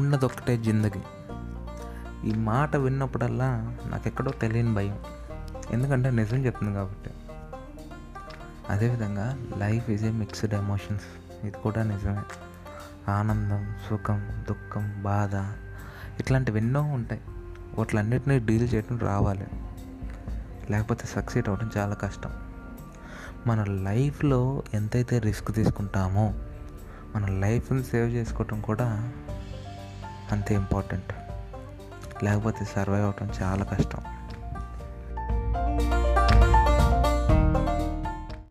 ఉన్నదొక్కటే జిందగీ. ఈ మాట విన్నప్పుడల్లా నాకు ఎక్కడో తెలియని భయం. ఎందుకంటే నిజం చెప్తుంది కాబట్టి. అదేవిధంగా life is a mixed emotions. ఇది కూడా నిజమే. ఆనందం సుఖం దుఃఖం బాధ ఇట్లాంటివి ఎన్నో ఉంటాయి. వాటిలన్నిటినీ డీల్ చేయడం రావాలి. లేకపోతే సక్సీడ్ అవ్వడం చాలా కష్టం. మన లైఫ్లో ఎంతైతే రిస్క్ తీసుకుంటామో మన లైఫ్ని సేవ్ చేసుకోవటం కూడా అంతే ఇంపార్టెంట్ లేకపోతే సర్వైవ్ అవ్వటం చాలా కష్టం.